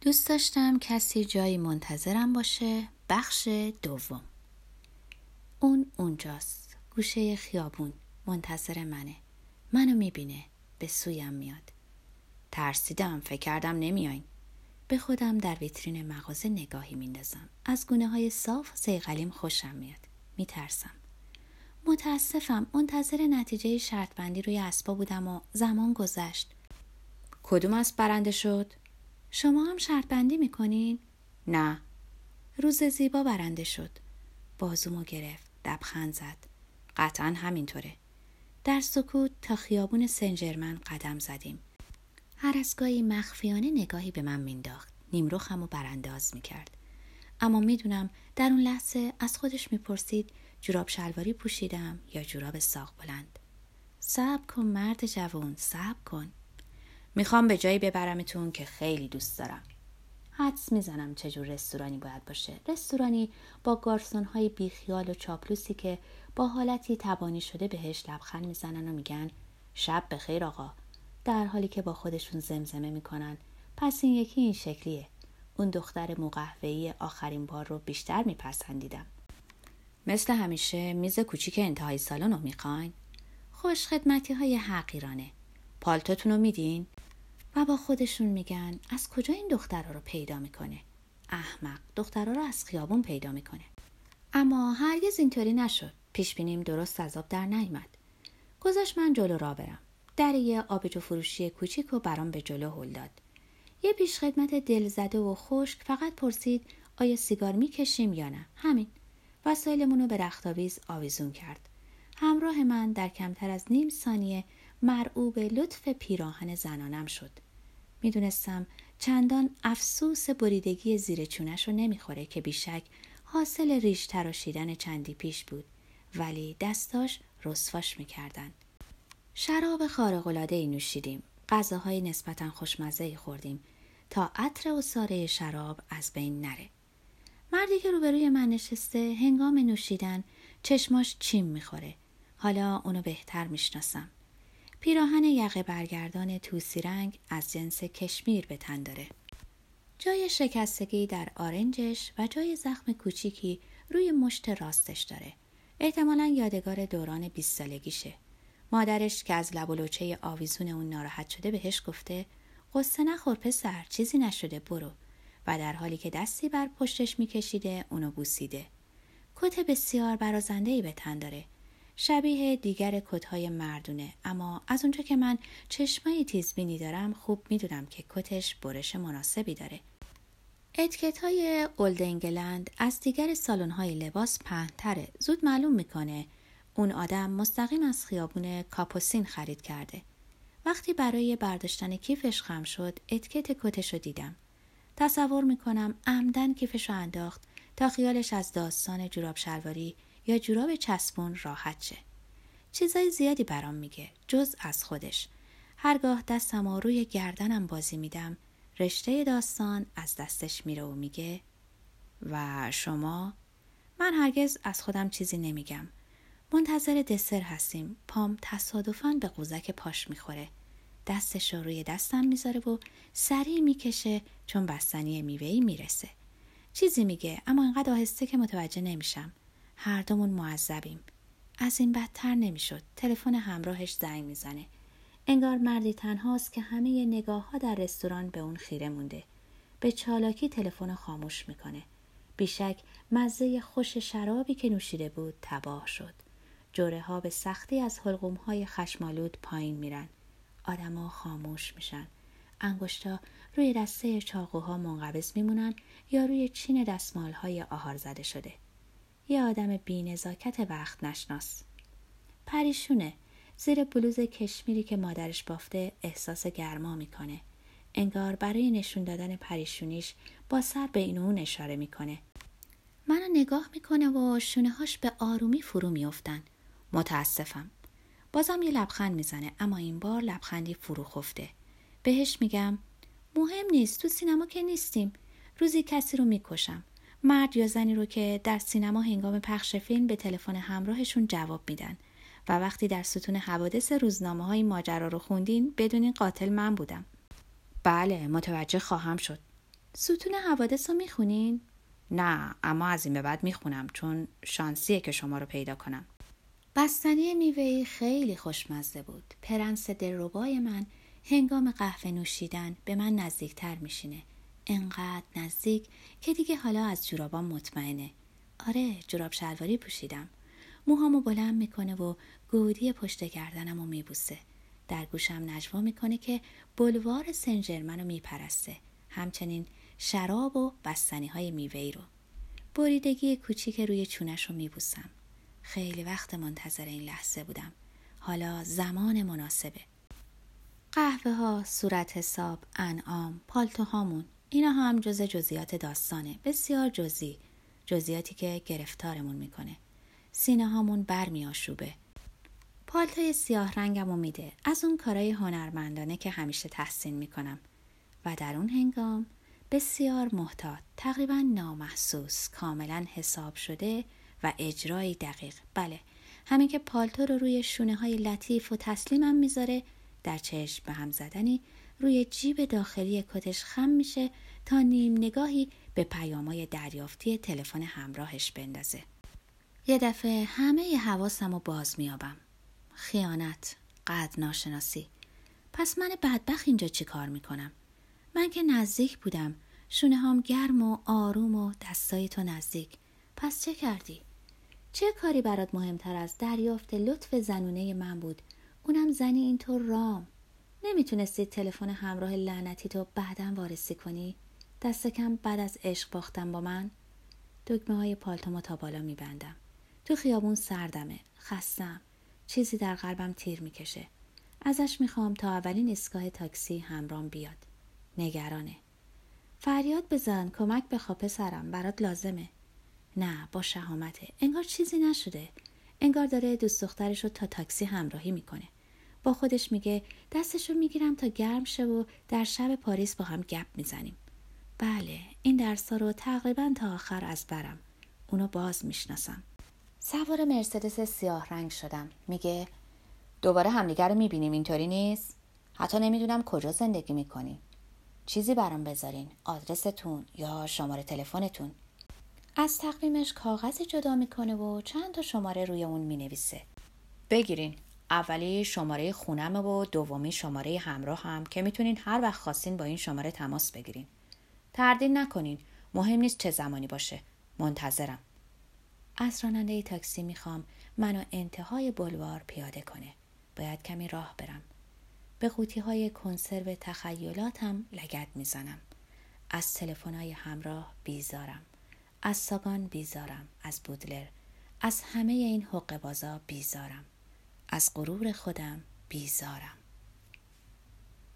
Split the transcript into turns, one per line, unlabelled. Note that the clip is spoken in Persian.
دوست داشتم کسی جایی منتظرم باشه. بخش دوم. اون اونجاست. گوشه خیابون. منتظر منه. منو می‌بینه. به سویم میاد. ترسیدم. فکر کردم نمیاین. به خودم در ویترین مغازه نگاهی میندازم. از گونه های صاف سیغلیم خوشم میاد. میترسم. متاسفم. منتظر نتیجه شرط بندی روی اسبا بودم و زمان گذشت. کدوم از برنده شد؟ شما هم شرط بندی می‌کنین؟ نه. روز زیبا برنده شد. بازومو گرفت لبخند زد. قطعا همینطوره. در سکوت تا خیابون سنجرمن قدم زدیم. هر از گاهی مخفیانه نگاهی به من مینداخت نیمروخم و برانداز می‌کرد. اما می‌دونم در اون لحظه از خودش می‌پرسید جوراب شلواری پوشیدم یا جوراب ساق بلند؟ صبر کن مرد جوون صبر کن. می‌خوام به جایی ببرمتون که خیلی دوست دارم. حدس می‌زنم چجور رستورانی باید باشه. رستورانی با گارسون های بیخیال و چاپلوسی که با حالتی تبانی شده بهش لبخند می‌زنن و میگن شب به خیر آقا. در حالی که با خودشون زمزمه می‌کنن. پس این یکی این شکلیه. اون دختر مقهوهی آخرین بار رو بیشتر میپسندیدم. مثل همیشه میز کوچیک انتهای سالن رو می‌خواین؟ خوش خدمتی های حقیرانه. پالتوتون رو میدین؟ و با خودشون میگن از کجا این دخترها رو پیدا می‌کنه؟ احمق دخترها رو از خیابون پیدا می‌کنه. اما هرگز اینطوری نشد. پیش بینیم درست از آب در نیامد. گذاشت من جلو را برم. در یه آبجو فروشی کوچیک و برام به جلو هل داد. یه پیشخدمت دلزده و خشک فقط پرسید آیا سیگار می‌کشیم یا نه؟ همین. وسایلمون رو به رختاویز آویزون کرد. همراه من در کمتر از نیم ثانیه مرعوب لطف پیراهن زنانم شد. می‌دونستم چندان افسوس بریدگی زیر چونش رو نمی‌خوره که بیشک حاصل ریش تراشیدن چندی پیش بود ولی دستاش رسواش می‌کردن. شراب خارقلاده ای نوشیدیم. غذاهای نسبتا خوشمزه ای خوردیم تا عطر و ساره شراب از بین نره. مردی که روبروی من نشسته هنگام نوشیدن چشماش چیم می‌خوره. حالا اونو بهتر می‌شناسم. پیراهن یقه برگردان توسی رنگ از جنس کشمیر به تن داره. جای شکستگی در آرنجش و جای زخم کوچیکی روی مشت راستش داره. احتمالا یادگار دوران بیست سالگیشه. مادرش که از لب و لوچه آویزون اون ناراحت شده بهش گفته قصه نخور پسر چیزی نشده برو و در حالی که دستی بر پشتش میکشیده اونو بوسیده. کت بسیار برازنده ای به تن داره شبیه دیگر کتهای مردونه. اما از اونجا که من چشمایی تیزبینی دارم خوب می‌دونم که کتش برش مناسبی داره. اتکت های اولد انگلند از دیگر سالن های لباس پهنتره. زود معلوم می‌کنه اون آدم مستقیم از خیابون کاپوسین خرید کرده. وقتی برای برداشتن کیفش خم شد اتکت کتش رو دیدم. تصور می‌کنم عمدن کیفش رو انداخت تا خیالش از داستان جوراب شلواری یا جوراب چسبون راحت شه. چیزای زیادی برام میگه جز از خودش. هرگاه دستم رو روی گردنم بازی میدم رشته داستان از دستش میره و میگه و شما؟ من هرگز از خودم چیزی نمیگم. منتظر دسر هستیم. پام تصادفاً به قوزک پاش می‌خوره. دستش رو روی دستم می‌ذاره و سریع می‌کشه چون بستنی میوهی می‌رسه. چیزی میگه اما انقدر آهسته که متوجه نمیشم. هر دومون معذبیم. از این بدتر نمی‌شد. تلفن همراهش زنگ می‌زنه. انگار مردی تنهاست که همه نگاه ها در رستوران به اون خیره مونده. به چالاکی تلفن خاموش می‌کنه. بیشک مزه خوش شرابی که نوشیده بود تباه شد. جوره ها به سختی از حلقوم های خشمالود پایین میرن. آدما خاموش میشن. انگشتا روی دسته چاقوها منقبض میمونن یا روی چین دستمال های آهار زده شده. یه آدم بینزاکت وقت نشناس. پریشونه. زیر بلوز کشمیری که مادرش بافته احساس گرما می‌کنه. انگار برای نشون دادن پریشونیش با سر به این اون اشاره می‌کنه. منو نگاه می‌کنه و شونه هاش به آرومی فرو میافتن. متاسفم. بازم یه لبخند می‌زنه اما این بار لبخندی فرو خفته. بهش میگم مهم نیست تو سینما که نیستیم. روزی کسی رو می‌کشم. مرد یا زنی رو که در سینما هنگام پخش فیلم به تلفن همراهشون جواب میدن. و وقتی در ستون حوادث روزنامه های ماجرا رو خوندین بدونین قاتل من بودم. بله متوجه خواهم شد. ستون حوادث رو می‌خونین؟ نه اما از این به بعد می‌خونم چون شانسیه که شما رو پیدا کنم. بستنی میوهی خیلی خوشمزه بود. پرنس دلربای من هنگام قهوه نوشیدن به من نزدیکتر میشینه. انقدر نزدیک که دیگه حالا از جورابام مطمئنه. آره جوراب شلواری پوشیدم. موهامو بلند می‌کنه و گودی پشت گردنمو میبوسه. در گوشم نجوا می‌کنه که بلوار سنجرمنو میپرسته. همچنین شراب و بستنی های میوهی رو. بریدگی کوچیک روی چونش رو میبوسم. خیلی وقت منتظر این لحظه بودم. حالا زمان مناسبه. قهوه ها، صورت حساب، انعام، پالتوهامون. اینا هم جز جزیات داستانه بسیار جزی جزیاتی که گرفتارمون می‌کنه. سینه هامون برمی آشوبه. پالتای سیاه رنگمو میده. از اون کارای هنرمندانه که همیشه تحسین می‌کنم. و در اون هنگام بسیار محتاط تقریبا نامحسوس کاملا حساب شده و اجرای دقیق. بله همین که پالتو رو روی شونه های لطیف و تسلیمم می‌ذاره در چشم به هم زدنی روی جیب داخلی کتش خم میشه تا نیم نگاهی به پیامای دریافتی تلفن همراهش بندازه. یه دفعه همه حواسم رو باز میابم خیانت قد ناشناسی. پس من بدبخ اینجا چی کار می‌کنم؟ من که نزدیک بودم. شونه هم گرم و آروم و دستای تو نزدیک. پس چه کردی؟ چه کاری برات مهمتر از دریافت لطف زنونه من بود؟ اونم زنی اینطور رام. نمی‌تونستی تلفن همراه لعنتی تو بعدا وارسی کنی؟ دست کم بعد از عشق باختم با من؟ دکمه های پالتومو تا بالا میبندم. تو خیابون سردمه. خستم. چیزی در قلبم تیر می‌کشه. ازش می‌خوام تا اولین ایستگاه تاکسی همرام بیاد. نگرانه. فریاد بزن. کمک بخوا پسرم. برات لازمه. نه با شهامته. انگار چیزی نشده. انگار داره دوست دخترش رو تا تاکسی همراهی می‌کنه. خودش میگه دستش رو می‌گیرم تا گرم شه و در شب پاریس با هم گپ می‌زنیم. بله این درس رو تقریبا تا آخر از برم. اونو باز می‌شناسم. سوار مرسدس سیاه رنگ شدم. میگه دوباره همدیگر رو می‌بینیم اینطوری نیست؟ حتی نمی‌دونم کجا زندگی می‌کنی. چیزی برام بذارین. آدرستون یا شماره تلفنتون. از تقویمش کاغذی جدا می‌کنه و چند تا شماره روی اون می‌نویسه. بگیرین. اولی شماره خونمه و دومی شماره همراه هم که می‌تونین هر وقت خواستین با این شماره تماس بگیرین. تردید نکنین. مهم نیست چه زمانی باشه. منتظرم. از راننده تاکسی می‌خوام منو انتهای بلوار پیاده کنه. باید کمی راه برم. به قوطی های کنسرو تخیلاتم لگت می‌زنم. از تلفن های همراه بیزارم. از ساگان بیزارم. از بودلر. از همه این حق بازا بیزارم. از غرور خودم بیزارم.